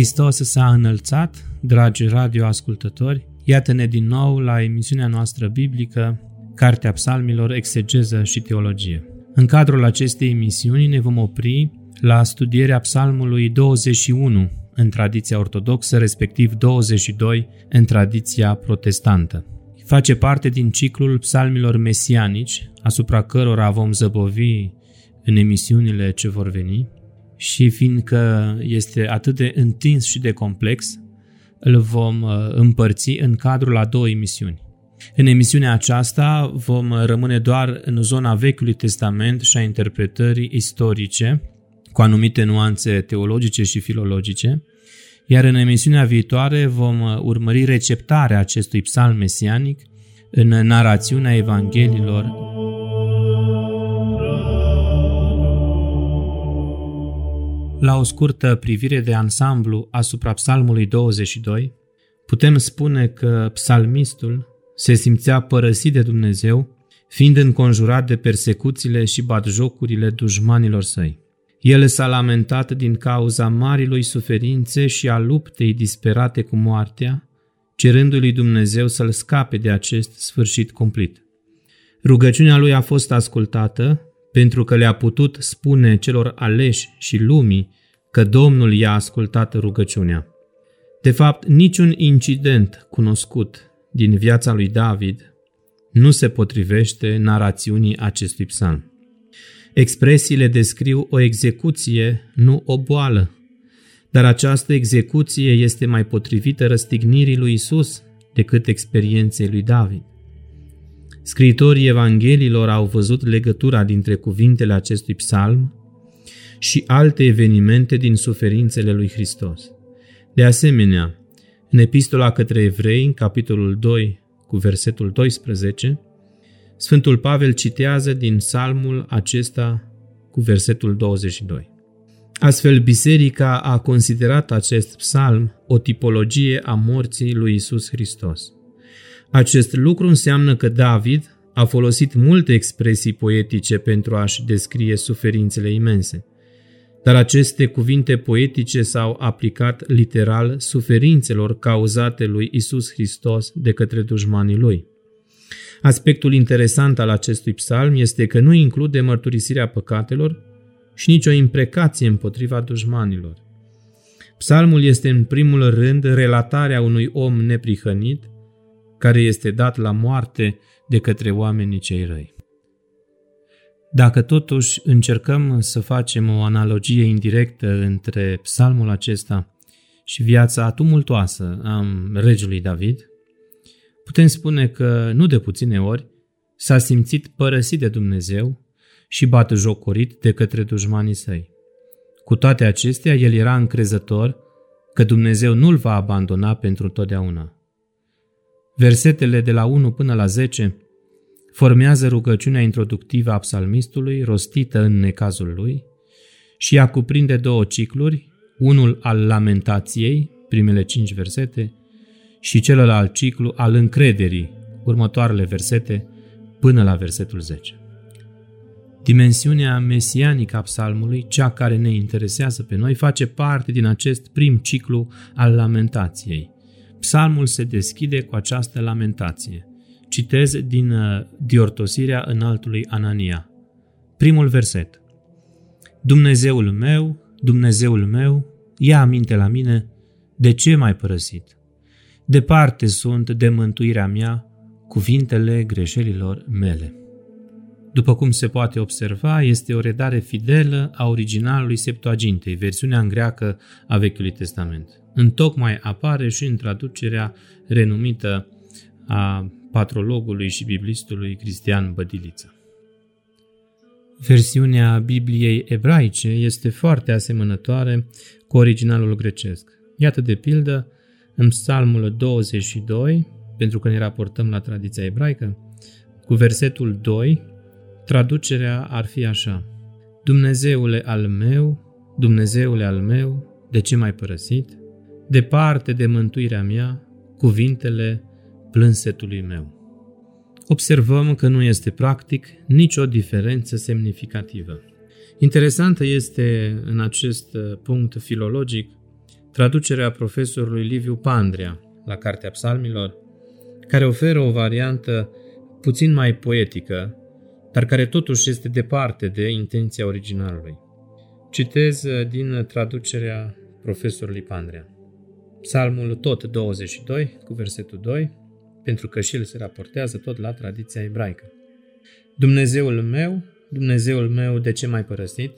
Hristos s-a înălțat, dragi radioascultători, iată-ne din nou la emisiunea noastră biblică, Cartea Psalmilor, Exegeză și Teologie. În cadrul acestei emisiuni ne vom opri la studierea Psalmului 21 în tradiția ortodoxă, respectiv 22 în tradiția protestantă. Face parte din ciclul psalmilor mesianici, asupra cărora vom zăbovi în emisiunile ce vor veni, și fiindcă este atât de întins și de complex, îl vom uh, împărți în cadrul a două emisiuni. În emisiunea aceasta vom rămâne doar în zona Vechiului Testament și a interpretării istorice, cu anumite nuanțe teologice și filologice, iar în emisiunea viitoare vom uh, urmări receptarea acestui psalm mesianic în narațiunea Evangheliilor La o scurtă privire de ansamblu asupra psalmului 22, putem spune că psalmistul se simțea părăsit de Dumnezeu, fiind înconjurat de persecuțiile și batjocurile dușmanilor săi. El s-a lamentat din cauza marilor suferințe și a luptei disperate cu moartea, cerându-lui Dumnezeu să-l scape de acest sfârșit cumplit. Rugăciunea lui a fost ascultată pentru că le-a putut spune celor aleși și lumii că Domnul i-a ascultat rugăciunea. De fapt, niciun incident cunoscut din viața lui David nu se potrivește narațiunii acestui psalm. Expresiile descriu o execuție, nu o boală, dar această execuție este mai potrivită răstignirii lui Isus decât experienței lui David. Scriitorii Evanghelilor au văzut legătura dintre cuvintele acestui psalm și alte evenimente din suferințele lui Hristos. De asemenea, în Epistola către Evrei, în capitolul 2, cu versetul 12, Sfântul Pavel citează din psalmul acesta cu versetul 22. Astfel, biserica a considerat acest psalm o tipologie a morții lui Isus Hristos. Acest lucru înseamnă că David a folosit multe expresii poetice pentru a-și descrie suferințele imense, dar aceste cuvinte poetice s-au aplicat literal suferințelor cauzate lui Isus Hristos de către dușmanii lui. Aspectul interesant al acestui psalm este că nu include mărturisirea păcatelor și nicio imprecație împotriva dușmanilor. Psalmul este în primul rând relatarea unui om neprihănit care este dat la moarte de către oamenii cei răi. Dacă totuși încercăm să facem o analogie indirectă între psalmul acesta și viața tumultoasă a regelui David, putem spune că nu de puține ori s-a simțit părăsit de Dumnezeu și jocorit de către dușmanii săi. Cu toate acestea, el era încrezător că Dumnezeu nu-l va abandona pentru totdeauna. Versetele de la 1 până la 10 formează rugăciunea introductivă a psalmistului, rostită în necazul lui, și ea cuprinde două cicluri, unul al lamentației, primele cinci versete, și celălalt ciclu al încrederii, următoarele versete, până la versetul 10. Dimensiunea mesianică a psalmului, cea care ne interesează pe noi, face parte din acest prim ciclu al lamentației. Psalmul se deschide cu această lamentație. Citez din uh, Diortosirea înaltului Anania. Primul verset. Dumnezeul meu, Dumnezeul meu, ia aminte la mine, de ce m-ai părăsit? Departe sunt de mântuirea mea cuvintele greșelilor mele. După cum se poate observa, este o redare fidelă a originalului Septuagintei, versiunea în greacă a Vechiului Testament. Întocmai apare și în traducerea renumită a patrologului și biblistului Cristian Bădiliță. Versiunea Bibliei ebraice este foarte asemănătoare cu originalul grecesc. Iată de pildă în psalmul 22, pentru că ne raportăm la tradiția ebraică, cu versetul 2, traducerea ar fi așa. Dumnezeule al meu, Dumnezeule al meu, de ce m-ai părăsit? Departe de mântuirea mea, cuvintele plânsetului meu. Observăm că nu este practic nicio diferență semnificativă. Interesantă este în acest punct filologic traducerea profesorului Liviu Pandrea la Cartea Psalmilor, care oferă o variantă puțin mai poetică, dar care totuși este departe de intenția originalului. Citez din traducerea profesorului Pandrea. Psalmul tot 22, cu versetul 2, pentru că și el se raportează tot la tradiția ebraică. Dumnezeul meu, Dumnezeul meu, de ce m-ai părăsit?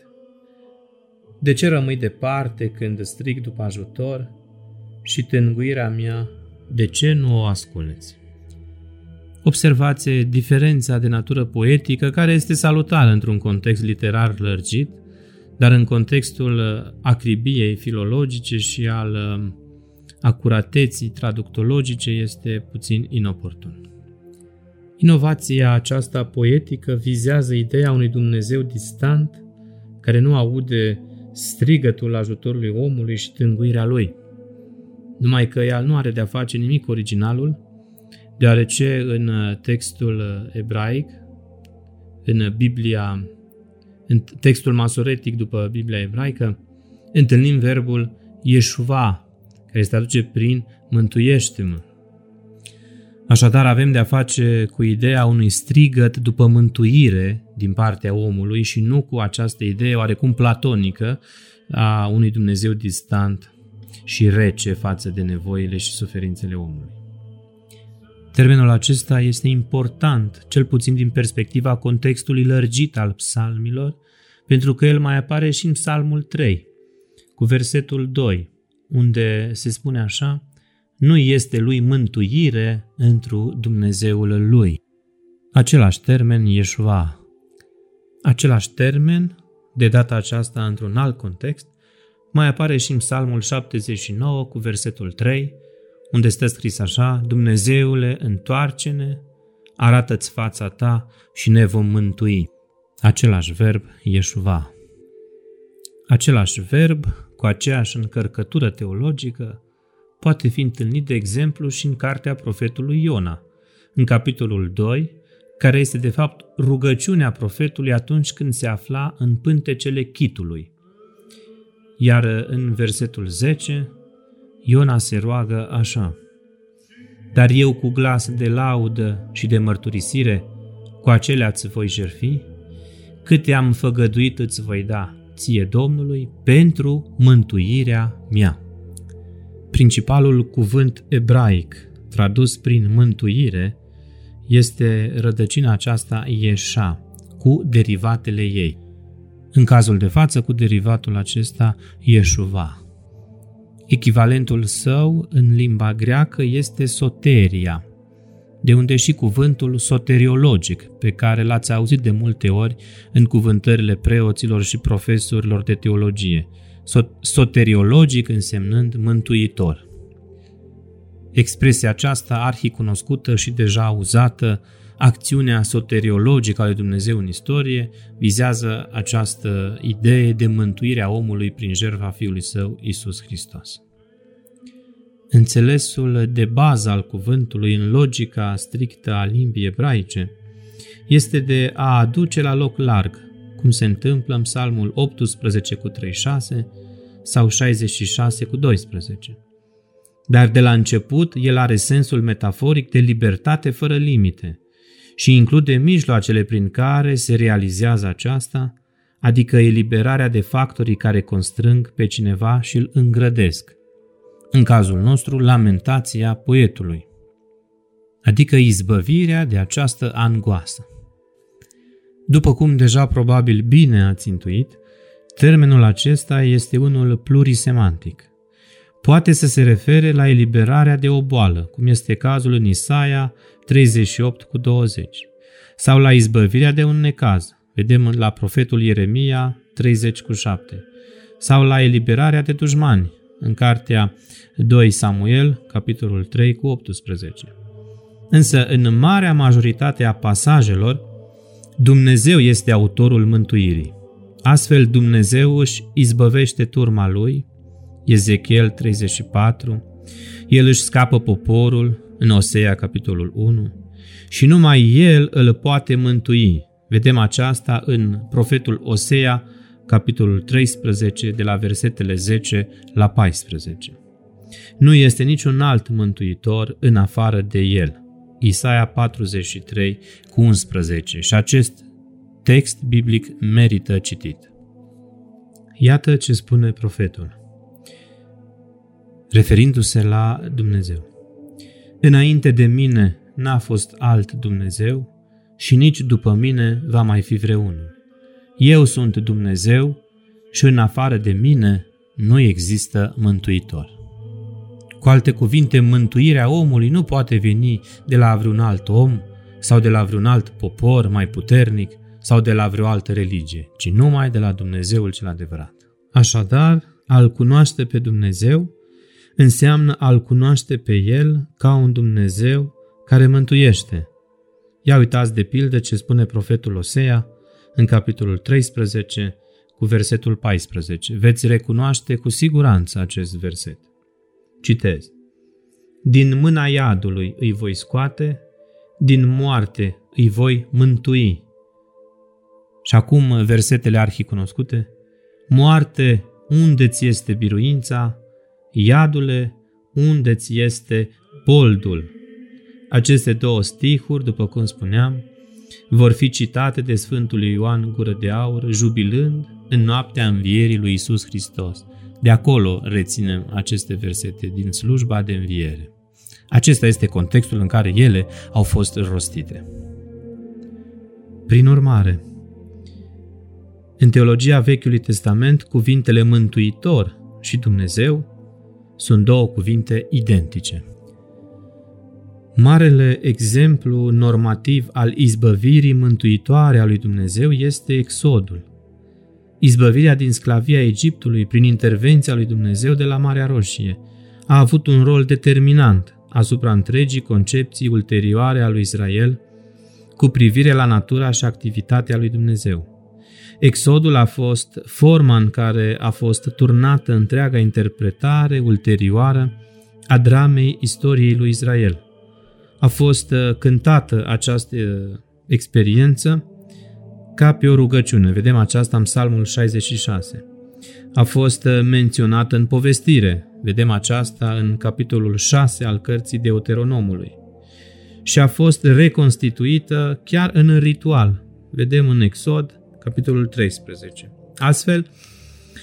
De ce rămâi departe când strig după ajutor și tânguirea mea, de ce nu o asculți? Observați diferența de natură poetică care este salutară într-un context literar lărgit, dar în contextul acribiei filologice și al um, acurateții traductologice este puțin inoportun. Inovația aceasta poetică vizează ideea unui Dumnezeu distant care nu aude strigătul ajutorului omului și tânguirea lui. Numai că ea nu are de-a face nimic originalul, deoarece în textul ebraic, în Biblia, în textul masoretic după Biblia ebraică, întâlnim verbul Yeshua, care se traduce prin mântuiește-mă. Așadar avem de-a face cu ideea unui strigăt după mântuire din partea omului și nu cu această idee oarecum platonică a unui Dumnezeu distant și rece față de nevoile și suferințele omului. Termenul acesta este important, cel puțin din perspectiva contextului lărgit al psalmilor, pentru că el mai apare și în psalmul 3, cu versetul 2, unde se spune așa, nu este lui mântuire întru Dumnezeul lui. Același termen, Yeshua. Același termen, de data aceasta într-un alt context, mai apare și în Psalmul 79 cu versetul 3, unde stă scris așa, Dumnezeule, întoarce-ne, arată-ți fața ta și ne vom mântui. Același verb, Yeshua. Același verb, cu aceeași încărcătură teologică, poate fi întâlnit, de exemplu, și în cartea profetului Iona, în capitolul 2, care este de fapt rugăciunea profetului atunci când se afla în pântecele chitului. Iar în versetul 10, Iona se roagă așa, Dar eu cu glas de laudă și de mărturisire, cu acelea îți voi jerfi, câte am făgăduit îți voi da, ție Domnului, pentru mântuirea mea. Principalul cuvânt ebraic, tradus prin mântuire, este rădăcina aceasta Ieșa, cu derivatele ei. În cazul de față, cu derivatul acesta Ieșuva. Echivalentul său în limba greacă este soteria, de unde și cuvântul soteriologic, pe care l-ați auzit de multe ori în cuvântările preoților și profesorilor de teologie, soteriologic însemnând mântuitor. Expresia aceasta arhicunoscută și deja uzată, acțiunea soteriologică a lui Dumnezeu în istorie, vizează această idee de mântuire a omului prin jertfa Fiului Său, Isus Hristos. Înțelesul de bază al cuvântului în logica strictă a limbii ebraice este de a aduce la loc larg, cum se întâmplă în Psalmul 18 cu 36 sau 66 cu 12. Dar de la început, el are sensul metaforic de libertate fără limite și include mijloacele prin care se realizează aceasta, adică eliberarea de factorii care constrâng pe cineva și îl îngrădesc. În cazul nostru, lamentația poetului, adică izbăvirea de această angoasă. După cum deja probabil bine ați intuit, termenul acesta este unul plurisemantic – poate să se refere la eliberarea de o boală, cum este cazul în Isaia 38 cu 20, sau la izbăvirea de un necaz, vedem la profetul Ieremia 30 cu 7, sau la eliberarea de dușmani, în cartea 2 Samuel, capitolul 3 cu 18. Însă, în marea majoritate a pasajelor, Dumnezeu este autorul mântuirii. Astfel, Dumnezeu își izbăvește turma lui, Ezechiel 34, el își scapă poporul, în Osea, capitolul 1, și numai el îl poate mântui. Vedem aceasta în profetul Osea, capitolul 13, de la versetele 10 la 14. Nu este niciun alt mântuitor în afară de el. Isaia 43 cu 11 și acest text biblic merită citit. Iată ce spune profetul, referindu-se la Dumnezeu. Înainte de mine n-a fost alt Dumnezeu și nici după mine va mai fi vreunul. Eu sunt Dumnezeu și în afară de mine nu există mântuitor. Cu alte cuvinte, mântuirea omului nu poate veni de la vreun alt om sau de la vreun alt popor mai puternic sau de la vreo altă religie, ci numai de la Dumnezeul cel adevărat. Așadar, al cunoaște pe Dumnezeu înseamnă al cunoaște pe El ca un Dumnezeu care mântuiește. Ia uitați de pildă ce spune profetul Osea în capitolul 13 cu versetul 14. Veți recunoaște cu siguranță acest verset. Citez. Din mâna iadului îi voi scoate, din moarte îi voi mântui. Și acum versetele arhicunoscute. Moarte, unde ți este biruința? Iadule, unde ți este boldul? Aceste două stihuri, după cum spuneam, vor fi citate de Sfântul Ioan Gură de Aur, jubilând în noaptea învierii lui Isus Hristos. De acolo reținem aceste versete din slujba de înviere. Acesta este contextul în care ele au fost rostite. Prin urmare, în teologia Vechiului Testament, cuvintele Mântuitor și Dumnezeu sunt două cuvinte identice. Marele exemplu normativ al izbăvirii mântuitoare a lui Dumnezeu este Exodul. Izbăvirea din sclavia Egiptului prin intervenția lui Dumnezeu de la Marea Roșie a avut un rol determinant asupra întregii concepții ulterioare a lui Israel cu privire la natura și activitatea lui Dumnezeu. Exodul a fost forma în care a fost turnată întreaga interpretare ulterioară a dramei istoriei lui Israel. A fost uh, cântată această experiență ca pe o rugăciune. Vedem aceasta în Psalmul 66. A fost uh, menționată în povestire. Vedem aceasta în capitolul 6 al cărții Deuteronomului. Și a fost reconstituită chiar în ritual. Vedem în Exod, capitolul 13. Astfel,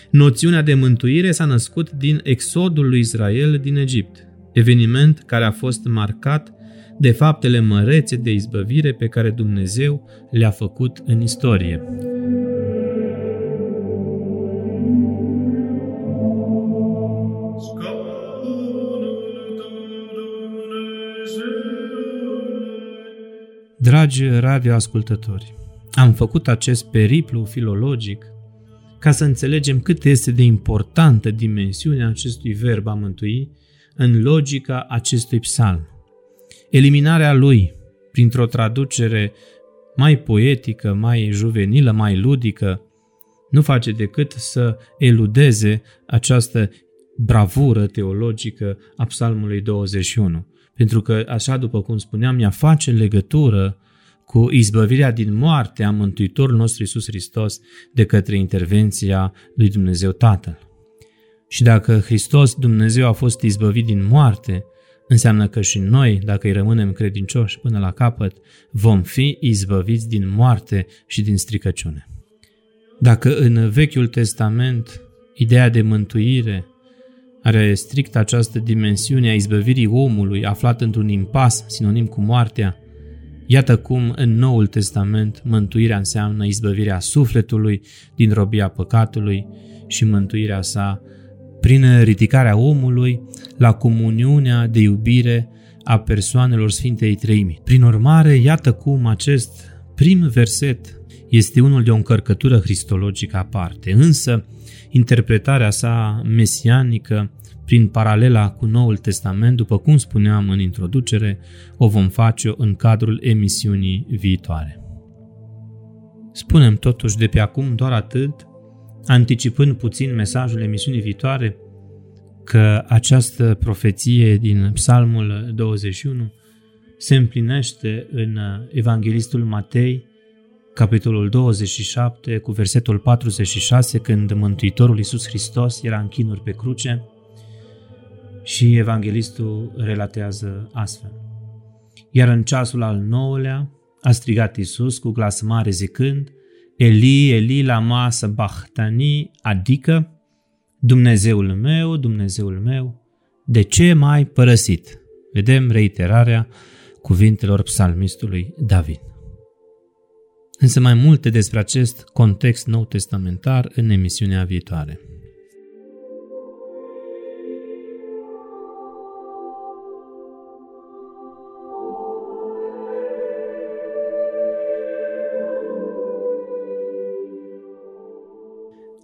noțiunea de mântuire s-a născut din exodul lui Israel din Egipt, eveniment care a fost marcat de faptele mărețe de izbăvire pe care Dumnezeu le-a făcut în istorie. Dragi radioascultători, am făcut acest periplu filologic ca să înțelegem cât este de importantă dimensiunea acestui verb a mântui în logica acestui psalm. Eliminarea lui, printr-o traducere mai poetică, mai juvenilă, mai ludică, nu face decât să eludeze această bravură teologică a Psalmului 21. Pentru că, așa după cum spuneam, ea face legătură cu izbăvirea din moarte a Mântuitorul nostru Isus Hristos de către intervenția lui Dumnezeu Tatăl. Și dacă Hristos, Dumnezeu, a fost izbăvit din moarte, înseamnă că și noi, dacă îi rămânem credincioși până la capăt, vom fi izbăviți din moarte și din stricăciune. Dacă în Vechiul Testament ideea de mântuire are strict această dimensiune a izbăvirii omului aflat într-un impas sinonim cu moartea, iată cum în Noul Testament mântuirea înseamnă izbăvirea sufletului din robia păcatului și mântuirea sa prin ridicarea omului la comuniunea de iubire a persoanelor Sfintei Treimi. Prin urmare, iată cum acest prim verset este unul de o încărcătură cristologică aparte, însă interpretarea sa mesianică prin paralela cu Noul Testament, după cum spuneam în introducere, o vom face în cadrul emisiunii viitoare. Spunem totuși de pe acum doar atât, anticipând puțin mesajul emisiunii viitoare, că această profeție din Psalmul 21 se împlinește în Evanghelistul Matei, capitolul 27, cu versetul 46, când Mântuitorul Iisus Hristos era în chinuri pe cruce și Evanghelistul relatează astfel. Iar în ceasul al nouălea a strigat Iisus cu glas mare zicând, Eli, Eli, lama sabachthani, adică Dumnezeul meu, Dumnezeul meu, de ce m-ai părăsit? Vedem reiterarea cuvintelor psalmistului David. Însă mai multe despre acest context nou testamentar în emisiunea viitoare.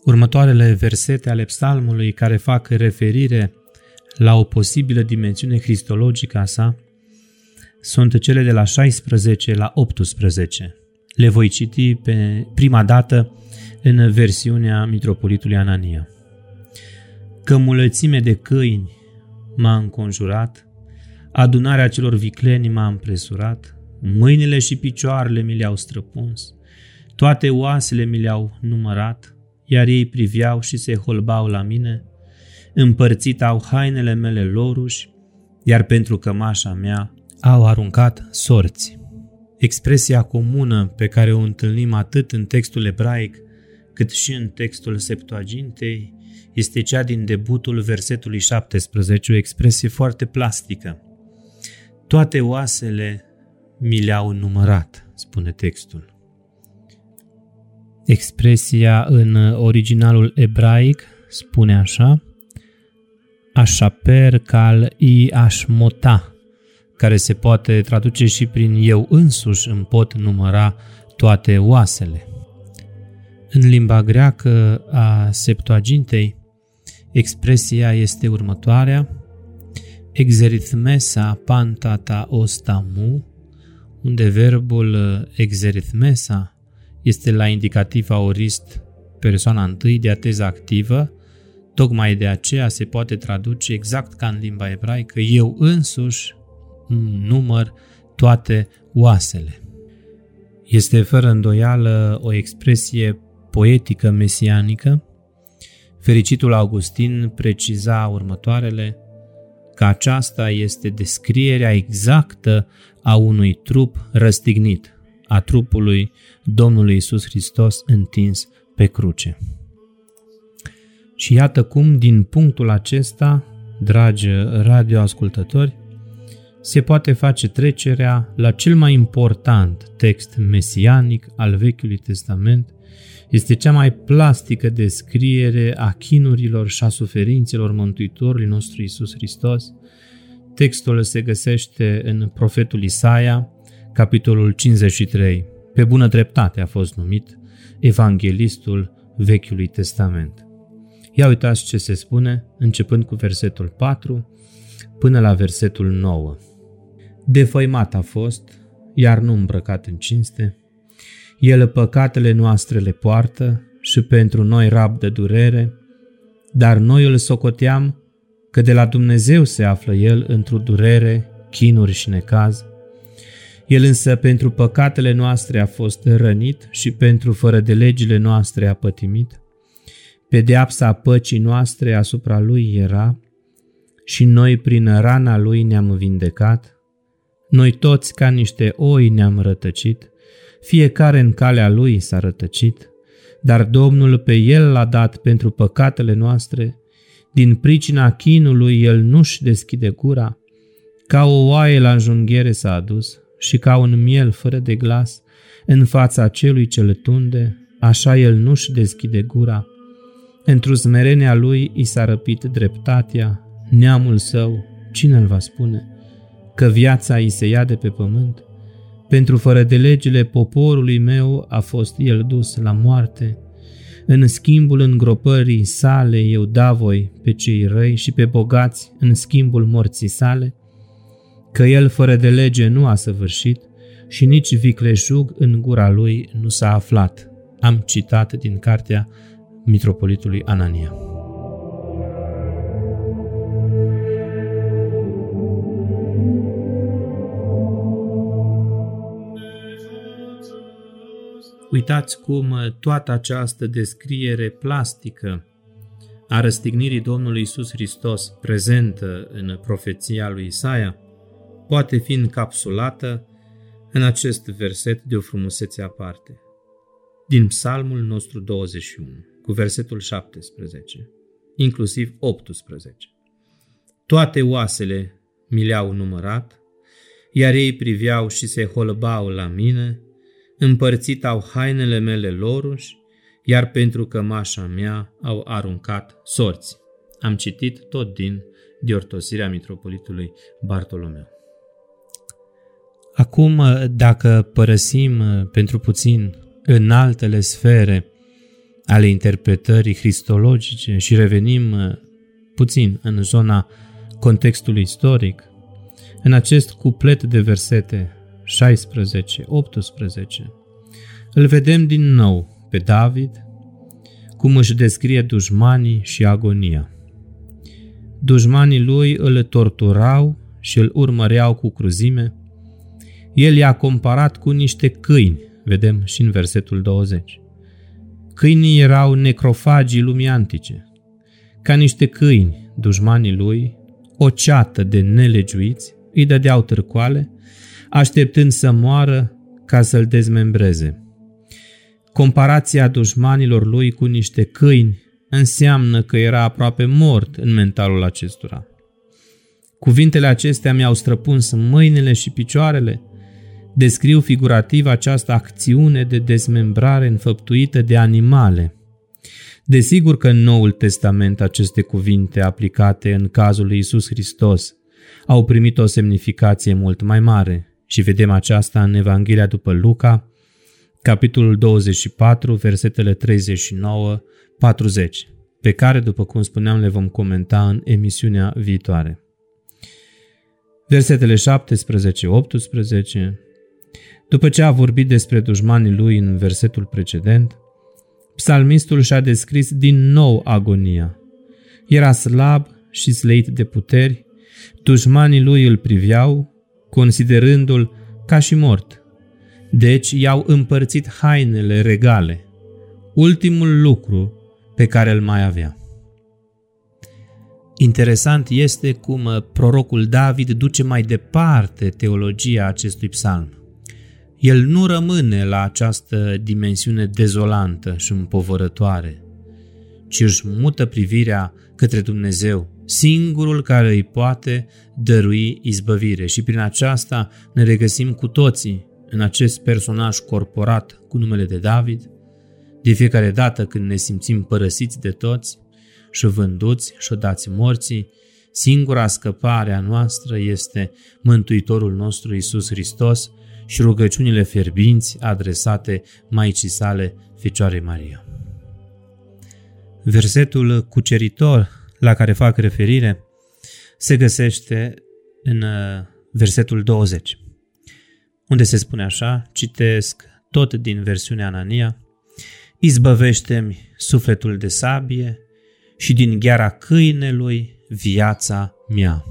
Următoarele versete ale psalmului care fac referire la o posibilă dimensiune cristologică a sa sunt cele de la 16 la 18. Le voi citi pe prima dată în versiunea Mitropolitului Anania. Că mulățime de câini m-a înconjurat, adunarea celor vicleni m-a împresurat, mâinile și picioarele mi le-au străpuns, toate oasele mi le-au numărat, iar ei priveau și se holbau la mine, împărțit au hainele mele loruși, iar pentru cămașa mea au aruncat sorți. Expresia comună pe care o întâlnim atât în textul ebraic cât și în textul Septuagintei este cea din debutul versetului 17, o expresie foarte plastică. Toate oasele mi le-au numărat, spune textul. Expresia în originalul ebraic spune așa, Așaper cal i așmota, care se poate traduce și prin eu însuși îmi pot număra toate oasele. În limba greacă a Septuagintei, expresia este următoarea, exerithmesa pantata ostamu, unde verbul exerithmesa este la indicativ aorist persoana întâi de ateză activă, tocmai de aceea se poate traduce exact ca în limba ebraică, eu însuși număr toate oasele. Este fără îndoială o expresie poetică mesianică. Fericitul Augustin preciza următoarele, că aceasta este descrierea exactă a unui trup răstignit, a trupului Domnului Isus Hristos întins pe cruce. Și iată cum, din punctul acesta, dragi radioascultători, se poate face trecerea la cel mai important text mesianic al Vechiului Testament, este cea mai plastică descriere a chinurilor și a suferințelor Mântuitorului nostru Isus Hristos. Textul se găsește în profetul Isaia, capitolul 53. Pe bună dreptate a fost numit Evanghelistul Vechiului Testament. Ia uitați ce se spune, începând cu versetul 4 până la versetul 9. Defăimat a fost, iar nu îmbrăcat în cinste. El păcatele noastre le poartă și pentru noi rabdă durere, dar noi îl socoteam că de la Dumnezeu se află El într-o durere, chinuri și necaz, el însă pentru păcatele noastre a fost rănit și pentru fără de legile noastre a pătimit. Pedeapsa păcii noastre asupra lui era și noi prin rana lui ne-am vindecat. Noi toți ca niște oi ne-am rătăcit, fiecare în calea lui s-a rătăcit, dar Domnul pe el l-a dat pentru păcatele noastre, din pricina chinului el nu-și deschide gura, ca o oaie la înjunghiere s-a adus, și ca un miel fără de glas, în fața celui ce îl tunde, așa el nu-și deschide gura. Într-o smerenia lui i s-a răpit dreptatea, neamul său, cine îl va spune? Că viața îi se ia de pe pământ, Pentru fără de legile poporului meu a fost el dus la moarte. În schimbul îngropării sale eu da voi pe cei răi și pe bogați în schimbul morții sale, că el fără de lege nu a săvârșit și nici vicleșug în gura lui nu s-a aflat. Am citat din cartea mitropolitului Anania. Uitați cum toată această descriere plastică a răstignirii Domnului Isus Hristos prezentă în profeția lui Isaia poate fi încapsulată în acest verset de o frumusețe aparte. Din psalmul nostru 21, cu versetul 17, inclusiv 18. Toate oasele mi le-au numărat, iar ei priveau și se holbau la mine, împărțit au hainele mele loruși, iar pentru cămașa mea au aruncat sorți. Am citit tot din Diortosirea Mitropolitului Bartolomeu. Acum, dacă părăsim pentru puțin în altele sfere ale interpretării cristologice și revenim puțin în zona contextului istoric, în acest cuplet de versete 16-18, îl vedem din nou pe David cum își descrie dușmanii și agonia. Dușmanii lui îl torturau și îl urmăreau cu cruzime. El i-a comparat cu niște câini, vedem și în versetul 20. Câinii erau necrofagii lumii antice. Ca niște câini, dușmanii lui, o ceată de nelegiuiți, îi dădeau târcoale așteptând să moară ca să-l dezmembreze. Comparația dușmanilor lui cu niște câini înseamnă că era aproape mort în mentalul acestora. Cuvintele acestea mi-au străpuns mâinile și picioarele, descriu figurativ această acțiune de dezmembrare înfăptuită de animale. Desigur că în Noul Testament aceste cuvinte aplicate în cazul lui Isus Hristos au primit o semnificație mult mai mare, și vedem aceasta în Evanghelia după Luca, capitolul 24, versetele 39-40, pe care, după cum spuneam, le vom comenta în emisiunea viitoare. Versetele 17-18 După ce a vorbit despre dușmanii lui în versetul precedent, psalmistul și-a descris din nou agonia. Era slab și sleit de puteri, dușmanii lui îl priveau considerându-l ca și mort. Deci i-au împărțit hainele regale, ultimul lucru pe care îl mai avea. Interesant este cum prorocul David duce mai departe teologia acestui psalm. El nu rămâne la această dimensiune dezolantă și împovărătoare, ci își mută privirea către Dumnezeu, singurul care îi poate dărui izbăvire și prin aceasta ne regăsim cu toții în acest personaj corporat cu numele de David, de fiecare dată când ne simțim părăsiți de toți și vânduți și dați morții, singura scăpare a noastră este Mântuitorul nostru Isus Hristos și rugăciunile fierbinți adresate Maicii sale, Fecioarei Maria. Versetul cuceritor la care fac referire se găsește în uh, versetul 20, unde se spune așa, citesc tot din versiunea Anania, Izbăvește-mi sufletul de sabie și din gheara câinelui viața mea.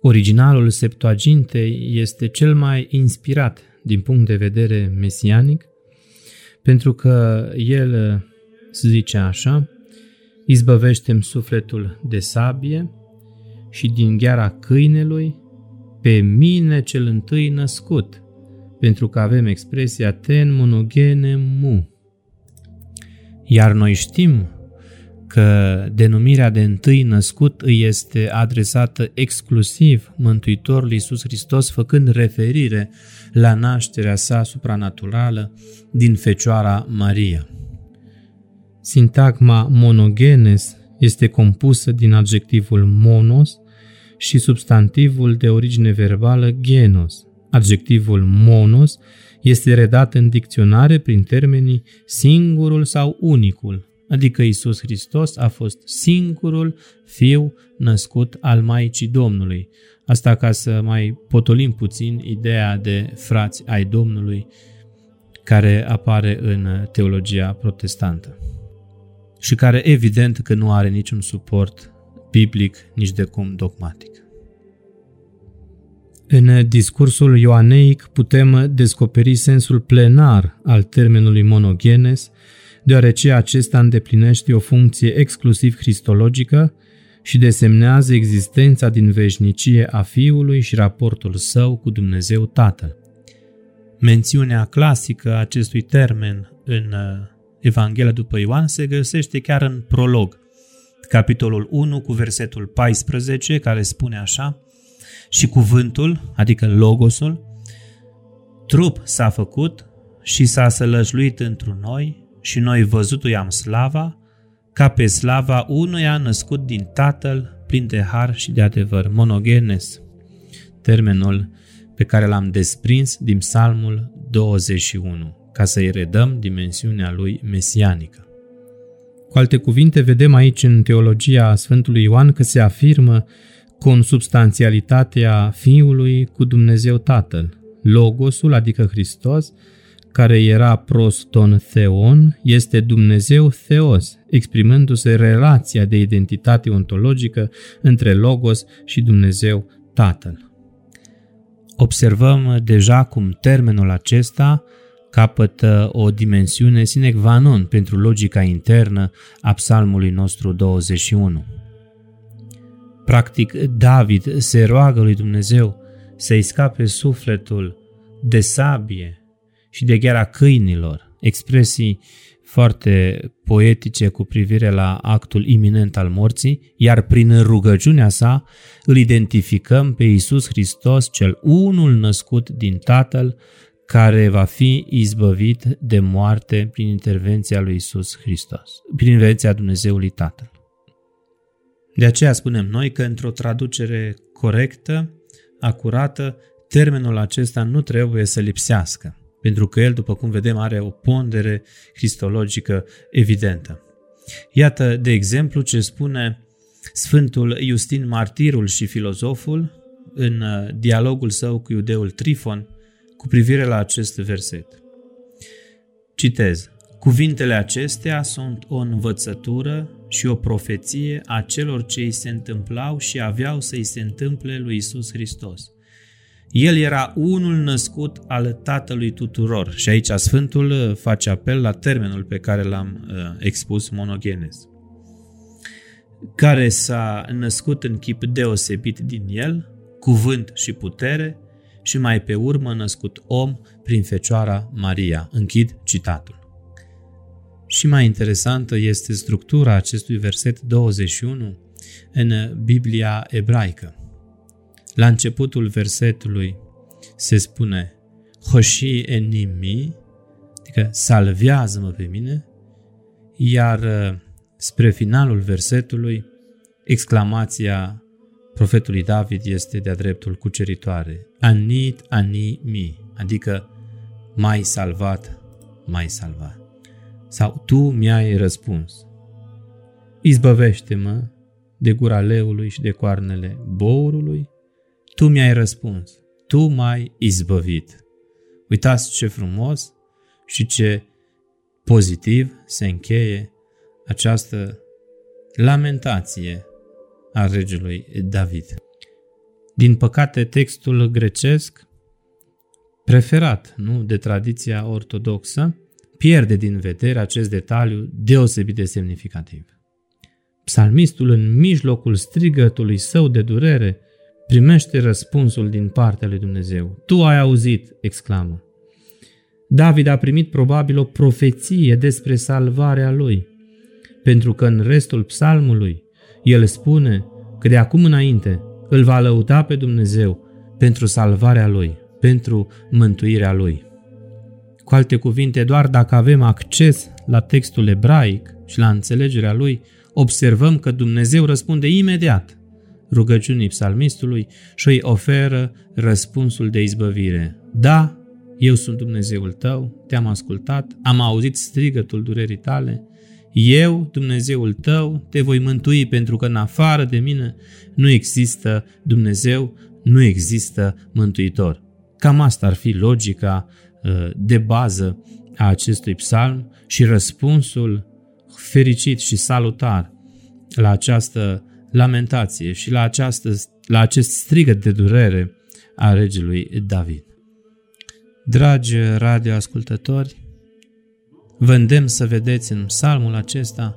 Originalul Septuagintei este cel mai inspirat din punct de vedere mesianic, pentru că el uh, se zice așa, izbăvește-mi sufletul de sabie și din gheara câinelui pe mine cel întâi născut, pentru că avem expresia ten monogene mu. Iar noi știm că denumirea de întâi născut îi este adresată exclusiv Mântuitorului Iisus Hristos, făcând referire la nașterea sa supranaturală din Fecioara Maria. Sintagma monogenes este compusă din adjectivul monos și substantivul de origine verbală genos. Adjectivul monos este redat în dicționare prin termenii singurul sau unicul, adică Isus Hristos a fost singurul fiu născut al Maicii Domnului. Asta ca să mai potolim puțin ideea de frați ai Domnului care apare în teologia protestantă și care evident că nu are niciun suport biblic, nici de cum dogmatic. În discursul ioaneic putem descoperi sensul plenar al termenului monogenes, deoarece acesta îndeplinește o funcție exclusiv cristologică și desemnează existența din veșnicie a Fiului și raportul său cu Dumnezeu Tatăl. Mențiunea clasică a acestui termen în uh, Evanghelia după Ioan se găsește chiar în prolog, capitolul 1 cu versetul 14, care spune așa, și cuvântul, adică logosul, trup s-a făcut și s-a sălășluit într noi și noi văzutul i-am slava, ca pe slava unuia născut din Tatăl, plin de har și de adevăr, monogenes, termenul pe care l-am desprins din Psalmul 21, ca să-i redăm dimensiunea lui mesianică. Cu alte cuvinte, vedem aici în teologia Sfântului Ioan că se afirmă consubstanțialitatea Fiului cu Dumnezeu Tatăl. Logosul, adică Hristos, care era proston theon, este Dumnezeu theos, exprimându-se relația de identitate ontologică între Logos și Dumnezeu Tatăl. Observăm deja cum termenul acesta capătă o dimensiune sine qua non pentru logica internă a psalmului nostru 21. Practic, David se roagă lui Dumnezeu să-i scape sufletul de sabie și de gheara câinilor, expresii foarte poetice cu privire la actul iminent al morții, iar prin rugăciunea sa îl identificăm pe Iisus Hristos, cel unul născut din Tatăl, care va fi izbăvit de moarte prin intervenția lui Isus Hristos, prin intervenția Dumnezeului Tatăl. De aceea spunem noi că într-o traducere corectă, acurată, termenul acesta nu trebuie să lipsească, pentru că el, după cum vedem, are o pondere cristologică evidentă. Iată, de exemplu, ce spune Sfântul Justin Martirul și filozoful în uh, dialogul său cu iudeul Trifon cu privire la acest verset. Citez. Cuvintele acestea sunt o învățătură și o profeție a celor ce îi se întâmplau și aveau să îi se întâmple lui Isus Hristos. El era unul născut al Tatălui tuturor și aici Sfântul uh, face apel la termenul pe care l-am uh, expus, monogenes, care s-a născut în chip deosebit din el, cuvânt și putere, și mai pe urmă născut om prin Fecioara Maria. Închid citatul. Și mai interesantă este structura acestui verset 21 în Biblia ebraică. La începutul versetului se spune Hoshi enimi, adică salvează-mă pe mine, iar uh, spre finalul versetului exclamația profetului David este de-a dreptul cuceritoare. Anit ani mi, adică mai salvat, mai salvat. Sau tu mi-ai răspuns. Izbăvește-mă de gura leului și de coarnele bourului, tu mi-ai răspuns, tu m-ai izbăvit. Uitați ce frumos și ce pozitiv se încheie această lamentație a regelui David. Din păcate, textul grecesc, preferat nu, de tradiția ortodoxă, pierde din vedere acest detaliu deosebit de semnificativ. Psalmistul, în mijlocul strigătului său de durere, primește răspunsul din partea lui Dumnezeu. Tu ai auzit, exclamă. David a primit probabil o profeție despre salvarea lui, pentru că în restul psalmului el spune că de acum înainte îl va lăuda pe Dumnezeu pentru salvarea lui, pentru mântuirea lui. Cu alte cuvinte, doar dacă avem acces la textul ebraic și la înțelegerea lui, observăm că Dumnezeu răspunde imediat rugăciunii psalmistului și îi oferă răspunsul de izbăvire. Da, eu sunt Dumnezeul tău, te-am ascultat, am auzit strigătul durerii tale, eu, Dumnezeul tău, te voi mântui pentru că în afară de mine nu există Dumnezeu, nu există Mântuitor. Cam asta ar fi logica uh, de bază a acestui psalm și răspunsul fericit și salutar la această lamentație și la, această, la acest strigăt de durere a regelui David. Dragi radioascultători, vă îndemn să vedeți în psalmul acesta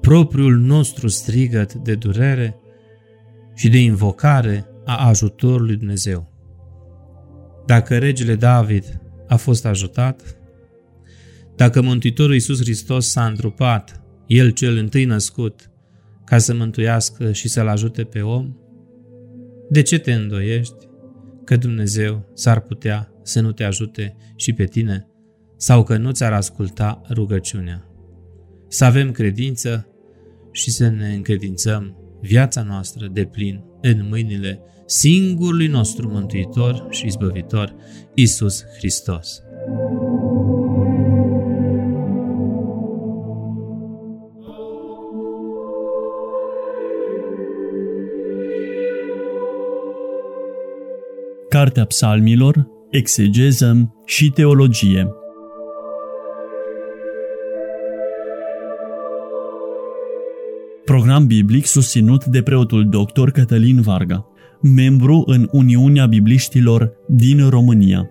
propriul nostru strigăt de durere și de invocare a ajutorului Dumnezeu. Dacă regele David a fost ajutat, dacă Mântuitorul Iisus Hristos s-a întrupat, El cel întâi născut, ca să mântuiască și să-l ajute pe om, de ce te îndoiești că Dumnezeu s-ar putea să nu te ajute și pe tine sau că nu ți-ar asculta rugăciunea? Să avem credință și să ne încredințăm viața noastră de plin în mâinile singurului nostru Mântuitor și Izbăvitor, Isus Hristos. Cartea Psalmilor, Exegeză și Teologie Program biblic susținut de preotul dr. Cătălin Varga, membru în Uniunea Bibliștilor din România.